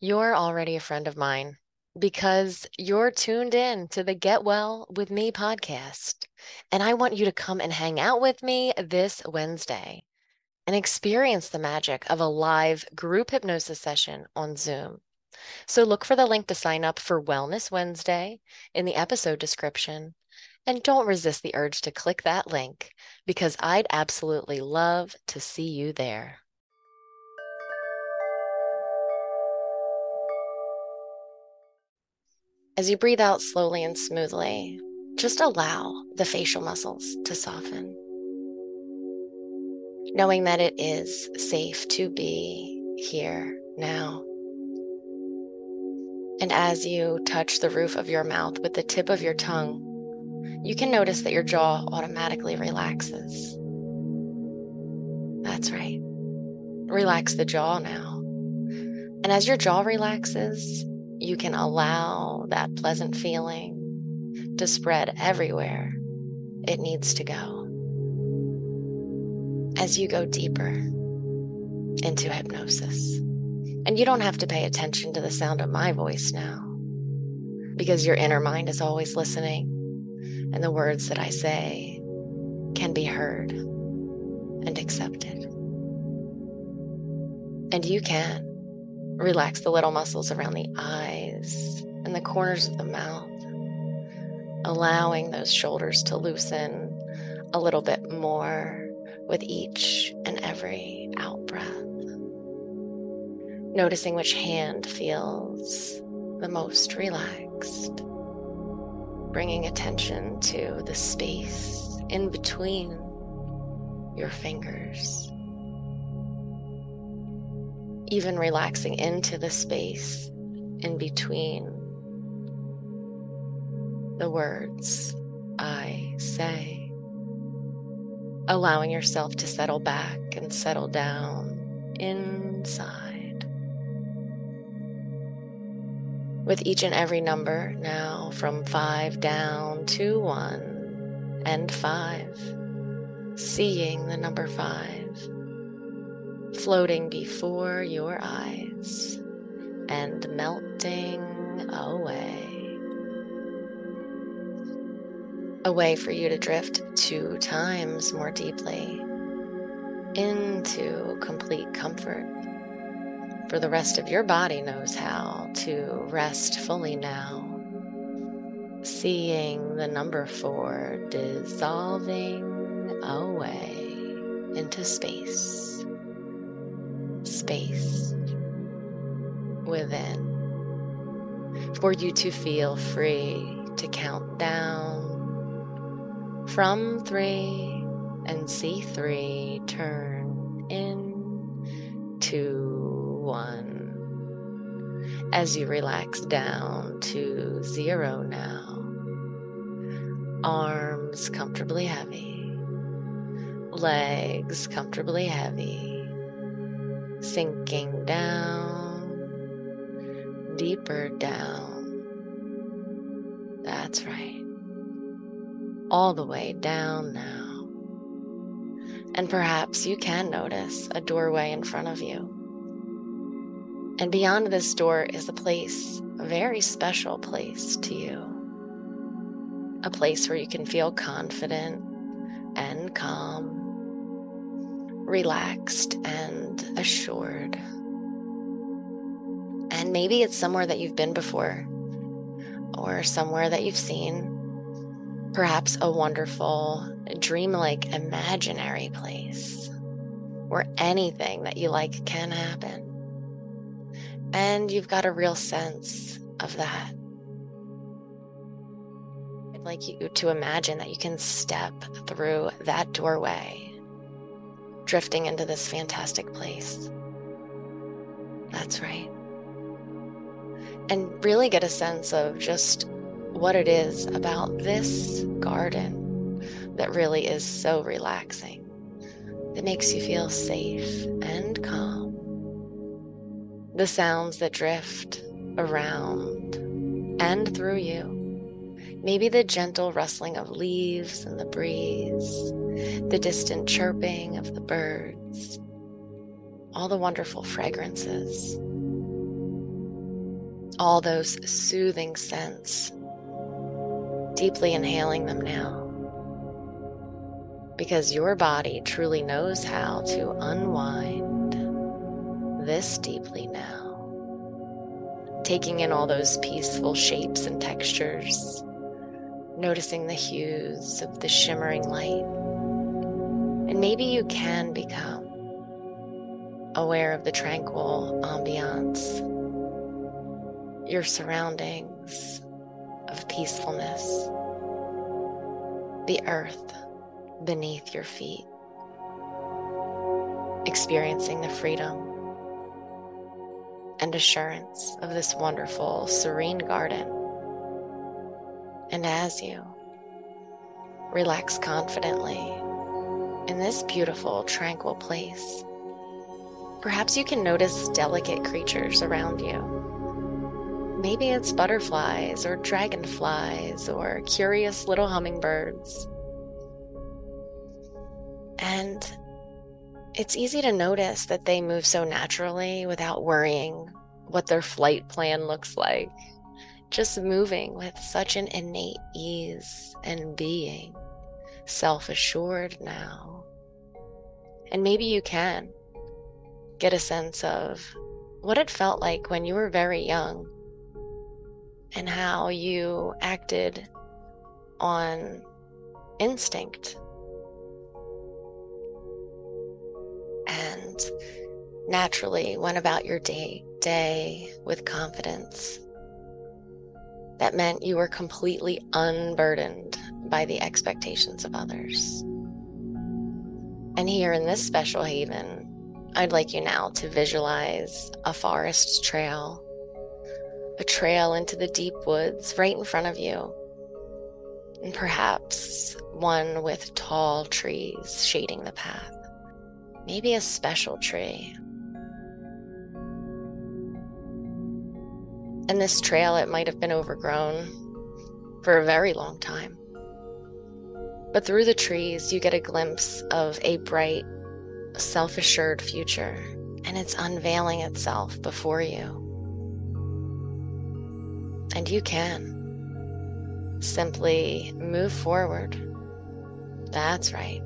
You're already a friend of mine because you're tuned in to the Get Well with Me podcast. And I want you to come and hang out with me this Wednesday and experience the magic of a live group hypnosis session on Zoom. So look for the link to sign up for Wellness Wednesday in the episode description. And don't resist the urge to click that link because I'd absolutely love to see you there. As you breathe out slowly and smoothly, just allow the facial muscles to soften. Knowing that it is safe to be here now. And as you touch the roof of your mouth with the tip of your tongue, you can notice that your jaw automatically relaxes. That's right. Relax the jaw now. And as your jaw relaxes, you can allow that pleasant feeling to spread everywhere it needs to go. As you go deeper into hypnosis. And you don't have to pay attention to the sound of my voice now, because your inner mind is always listening, and the words that I say can be heard and accepted. And you can Relax the little muscles around the eyes and the corners of the mouth, allowing those shoulders to loosen a little bit more with each and every out breath. Noticing which hand feels the most relaxed, bringing attention to the space in between your fingers even relaxing into the space in between the words I say. Allowing yourself to settle back and settle down inside. With each and every number now from five down to one and five, seeing the number five floating before your eyes and melting away. A way for you to drift two times more deeply into complete comfort. For the rest of your body knows how to rest fully now. Seeing the number four dissolving away into space space within for you to feel free to count down from three and see three turn in to one. As you relax down to zero now arms comfortably heavy legs comfortably heavy sinking down, deeper down. That's right. All the way down now. And perhaps you can notice a doorway in front of you. And beyond this door is a place, a very special place to you. A place where you can feel confident and calm relaxed and assured. And maybe it's somewhere that you've been before, or somewhere that you've seen, perhaps a wonderful, dreamlike, imaginary place where anything that you like can happen. And you've got a real sense of that. I'd like you to imagine that you can step through that doorway drifting into this fantastic place. That's right. And really get a sense of just what it is about this garden that really is so relaxing, that makes you feel safe and calm. The sounds that drift around and through you. Maybe the gentle rustling of leaves and the breeze the distant chirping of the birds, all the wonderful fragrances. all those soothing scents, deeply inhaling them now. Because your body truly knows how to unwind this deeply now. Taking in all those peaceful shapes and textures, noticing the hues of the shimmering light. And maybe you can become aware of the tranquil ambiance, your surroundings of peacefulness, the earth beneath your feet, experiencing the freedom and assurance of this wonderful, serene garden. And as you relax confidently in this beautiful, tranquil place, Perhaps you can notice delicate creatures around you. Maybe it's butterflies or dragonflies or curious little hummingbirds. And it's easy to notice that they move so naturally without worrying what their flight plan looks like. Just moving with such an innate ease and being self assured now. And maybe you can get a sense of what it felt like when you were very young and how you acted on instinct and naturally went about your day day with confidence that meant you were completely unburdened by the expectations of others and here in this special haven I'd like you now to visualize a forest trail, a trail into the deep woods right in front of you, and perhaps one with tall trees shading the path. Maybe a special tree. And this trail, it might have been overgrown for a very long time. But through the trees, you get a glimpse of a bright self assured future, and it's unveiling itself before you. And you can simply move forward. That's right.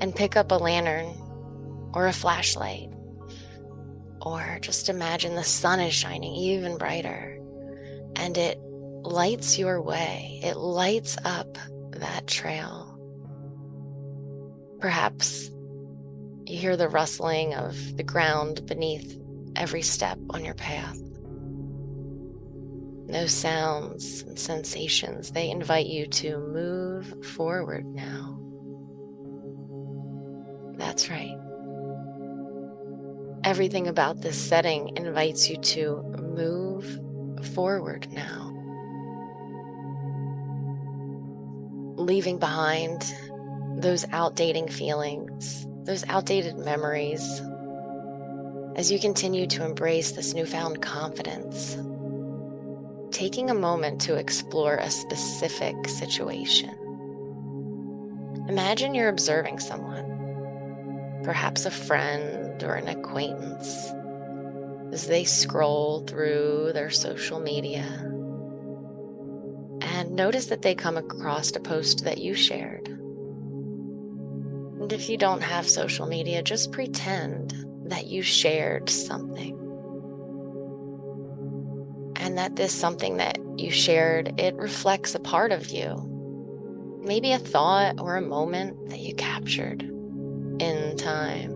And pick up a lantern or a flashlight. Or just imagine the sun is shining even brighter and it lights your way. It lights up that trail. Perhaps you hear the rustling of the ground beneath every step on your path. Those sounds and sensations, they invite you to move forward now. That's right. Everything about this setting invites you to move forward now. Leaving behind those outdating feelings those outdated memories as you continue to embrace this newfound confidence. Taking a moment to explore a specific situation. Imagine you're observing someone, perhaps a friend or an acquaintance, as they scroll through their social media. And notice that they come across a post that you shared and if you don't have social media, just pretend that you shared something. And that this something that you shared, it reflects a part of you. Maybe a thought or a moment that you captured in time.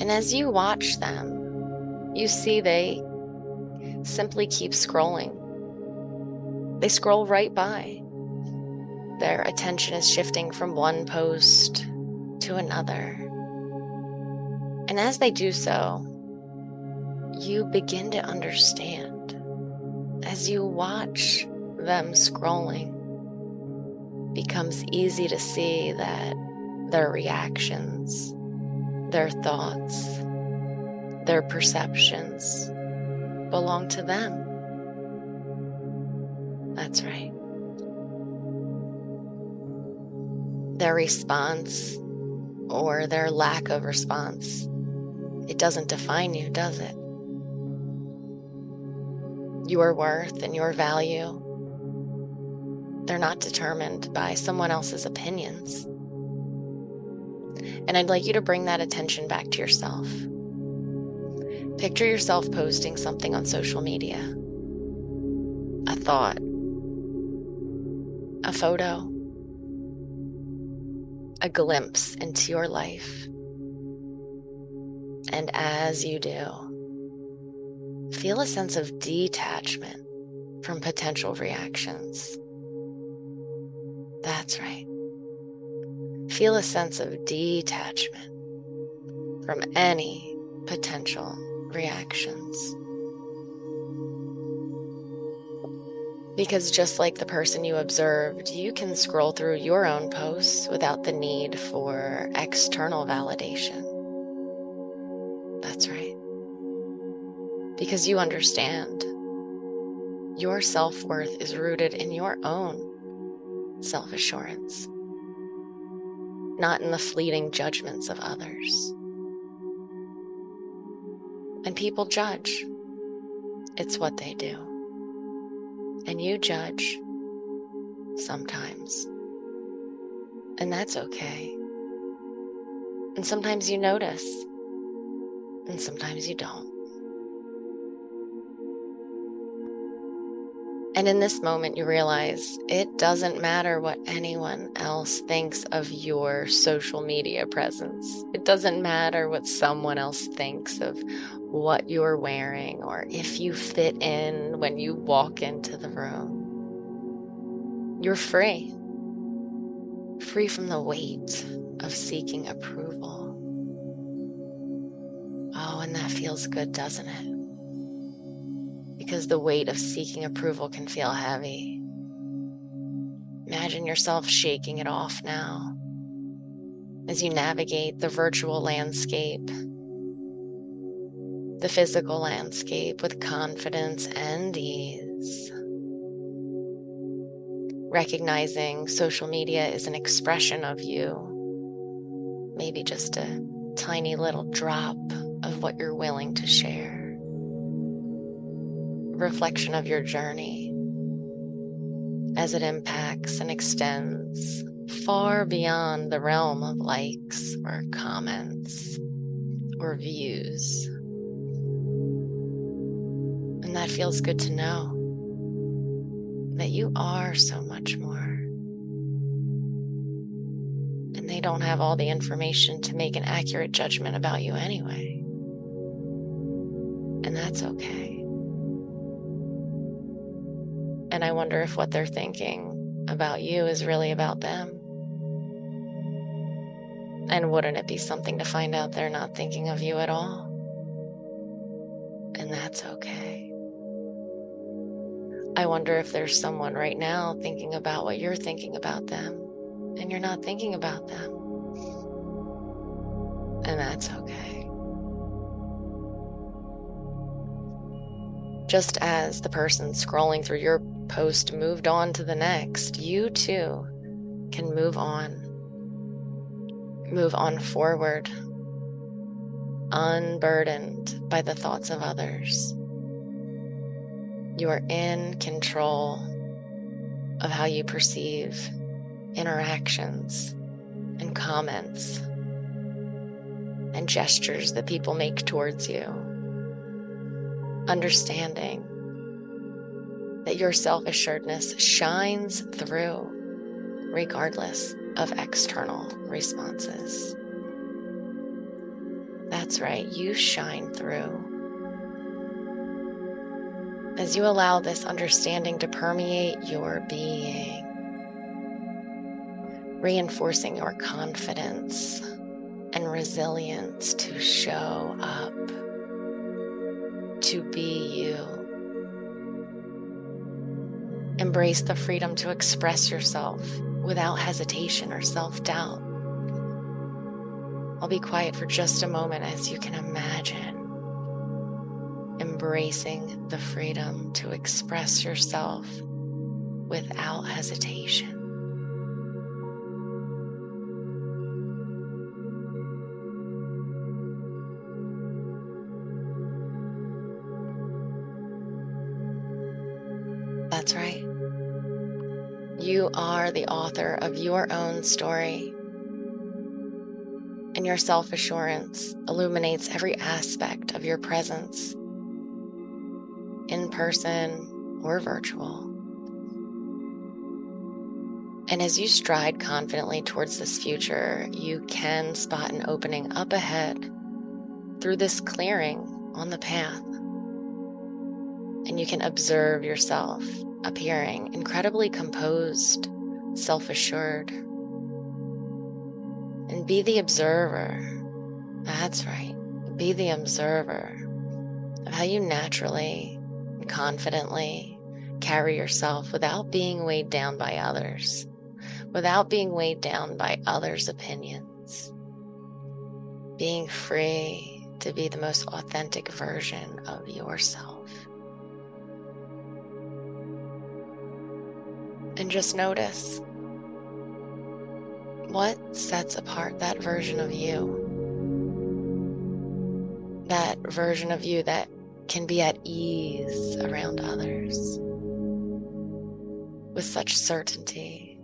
And as you watch them, you see they simply keep scrolling. They scroll right by. Their attention is shifting from one post to another. And as they do so, you begin to understand as you watch them scrolling it becomes easy to see that their reactions, their thoughts, their perceptions belong to them. That's right. their response or their lack of response. It doesn't define you, does it? your worth and your value. They're not determined by someone else's opinions. And I'd like you to bring that attention back to yourself. Picture yourself posting something on social media a thought, a photo, a glimpse into your life. And as you do, feel a sense of detachment from potential reactions. That's right. Feel a sense of detachment from any potential reactions. Because just like the person you observed, you can scroll through your own posts without the need for external validation. That's right. Because you understand your self worth is rooted in your own self assurance, not in the fleeting judgments of others. And people judge, it's what they do and you judge sometimes. And that's okay. And sometimes you notice, and sometimes you don't. And in this moment, you realize it doesn't matter what anyone else thinks of your social media presence. It doesn't matter what someone else thinks of what you're wearing or if you fit in when you walk into the room. You're free, free from the weight of seeking approval. Oh, and that feels good, doesn't it? Because the weight of seeking approval can feel heavy. Imagine yourself shaking it off now as you navigate the virtual landscape, the physical landscape with confidence and ease. Recognizing social media is an expression of you, maybe just a tiny little drop of what you're willing to share reflection of your journey as it impacts and extends far beyond the realm of likes or comments or views. And that feels good to know that you are so much more. And they don't have all the information to make an accurate judgment about you anyway. And that's okay. And I wonder if what they're thinking about you is really about them. And wouldn't it be something to find out they're not thinking of you at all? And that's okay. I wonder if there's someone right now thinking about what you're thinking about them, and you're not thinking about them. And that's okay. Just as the person scrolling through your post moved on to the next, you too can move on. Move on forward, unburdened by the thoughts of others. You are in control of how you perceive interactions and comments and gestures that people make towards you. Understanding that your self assuredness shines through, regardless of external responses. That's right, you shine through. As you allow this understanding to permeate your being, reinforcing your confidence and resilience to show up, to be you Embrace the freedom to express yourself without hesitation or self doubt. I'll be quiet for just a moment as you can imagine embracing the freedom to express yourself without hesitation. Are the author of your own story. And your self assurance illuminates every aspect of your presence, in person or virtual. And as you stride confidently towards this future, you can spot an opening up ahead through this clearing on the path. And you can observe yourself appearing incredibly composed, self assured. And be the observer. That's right. Be the observer of how you naturally and confidently carry yourself without being weighed down by others without being weighed down by others' opinions, being free to be the most authentic version of yourself. And just notice what sets apart that version of you. That version of you that can be at ease around others with such certainty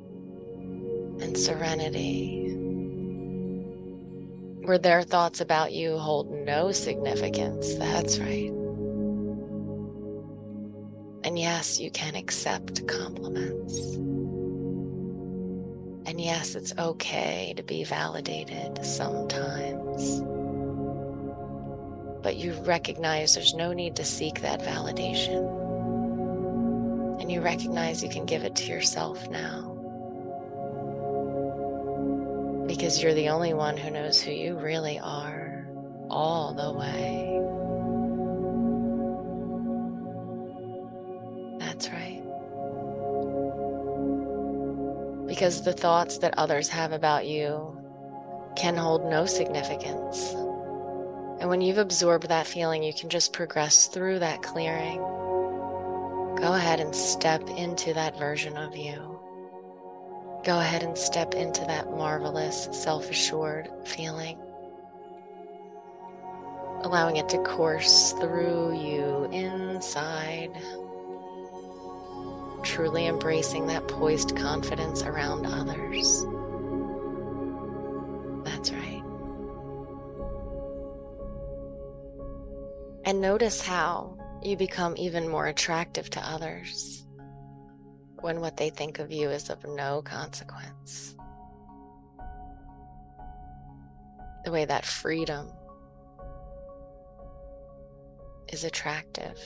and serenity, where their thoughts about you hold no significance. That's right. Yes, you can accept compliments. And yes, it's okay to be validated sometimes. But you recognize there's no need to seek that validation. And you recognize you can give it to yourself now because you're the only one who knows who you really are all the way. Because the thoughts that others have about you can hold no significance. And when you've absorbed that feeling, you can just progress through that clearing. Go ahead and step into that version of you. Go ahead and step into that marvelous, self assured feeling, allowing it to course through you inside, truly embracing that poised confidence around others. That's right. And notice how you become even more attractive to others when what they think of you is of no consequence. The way that freedom is attractive,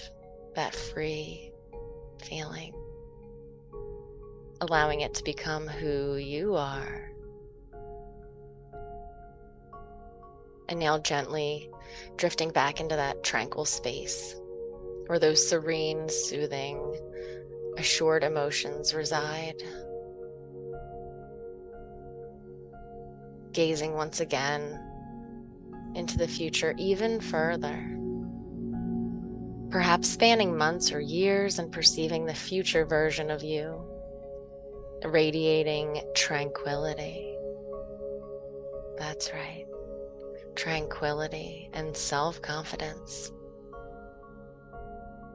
that free feeling, allowing it to become who you are. And now gently drifting back into that tranquil space where those serene, soothing, assured emotions reside. Gazing once again into the future even further. Perhaps spanning months or years and perceiving the future version of you, radiating tranquility. That's right. Tranquility and self confidence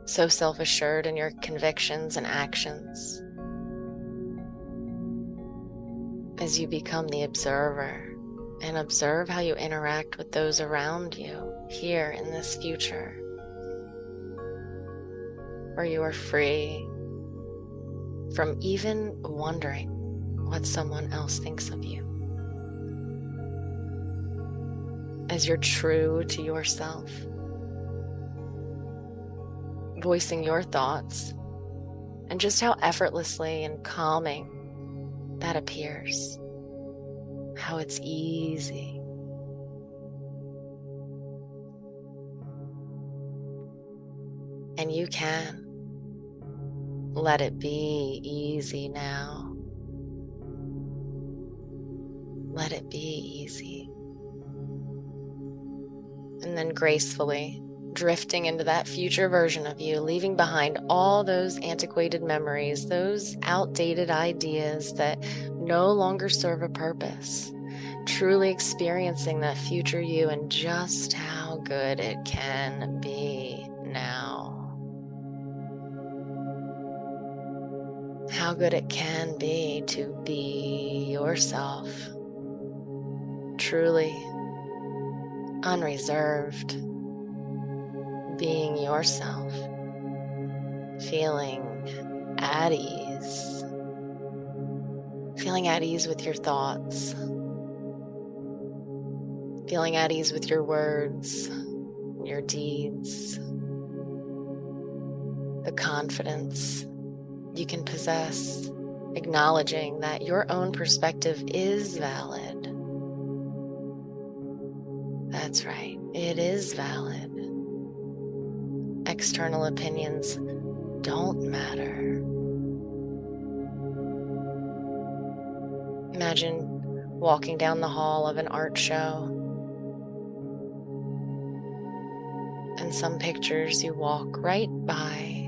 so self assured in your convictions and actions. As you become the observer and observe how you interact with those around you here in this future, where you are free from even wondering what someone else thinks of you. As you're true to yourself voicing your thoughts and just how effortlessly and calming that appears, how it's easy. And you can let it be easy now. Let it be easy. And then gracefully drifting into that future version of you, leaving behind all those antiquated memories, those outdated ideas that no longer serve a purpose. Truly experiencing that future you and just how good it can be now. How good it can be to be yourself, truly unreserved, being yourself, feeling at ease, feeling at ease with your thoughts, feeling at ease with your words, your deeds, the confidence you can possess, acknowledging that your own perspective is valid. That's right, it is valid. External opinions don't matter. Imagine walking down the hall of an art show. And some pictures you walk right by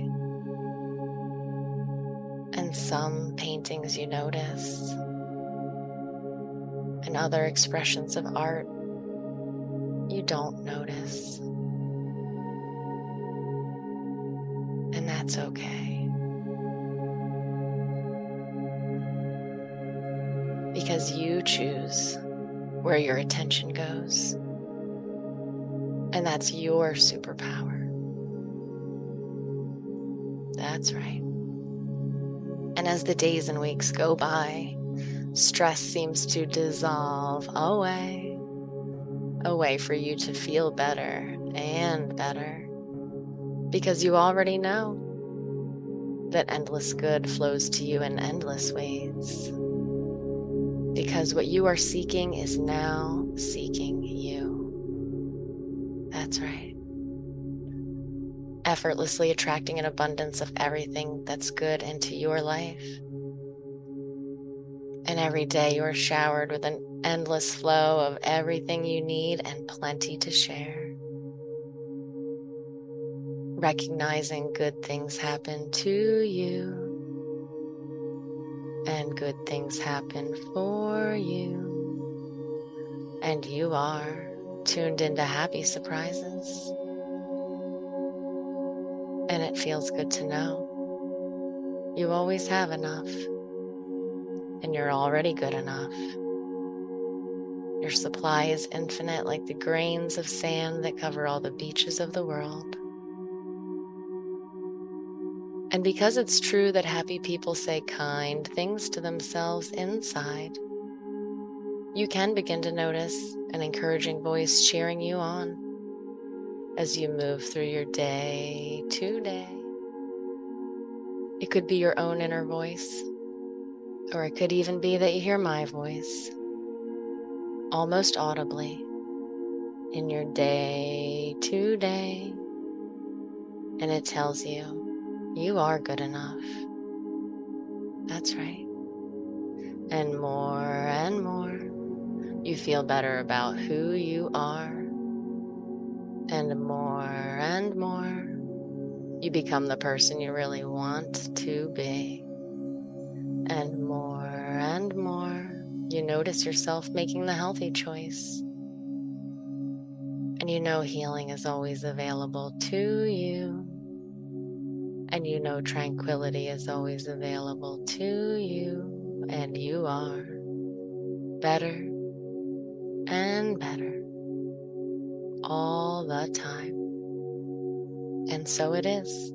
some paintings you notice, and other expressions of art you don't notice. And that's okay. Because you choose where your attention goes. And that's your superpower. That's right. And as the days and weeks go by, stress seems to dissolve away, a way for you to feel better and better. Because you already know that endless good flows to you in endless ways. Because what you are seeking is now seeking you. That's right effortlessly attracting an abundance of everything that's good into your life. And every day you are showered with an endless flow of everything you need and plenty to share. Recognizing good things happen to you and good things happen for you. And you are tuned into happy surprises. And it feels good to know you always have enough, and you're already good enough. Your supply is infinite, like the grains of sand that cover all the beaches of the world. And because it's true that happy people say kind things to themselves inside, you can begin to notice an encouraging voice cheering you on as you move through your day today. It could be your own inner voice, or it could even be that you hear my voice almost audibly in your day to day, and it tells you you are good enough. That's right. And more and more, you feel better about who you are and more and more, you become the person you really want to be. And more and more, you notice yourself making the healthy choice. And you know healing is always available to you. And you know tranquility is always available to you. And you are better and better all the time. And so it is.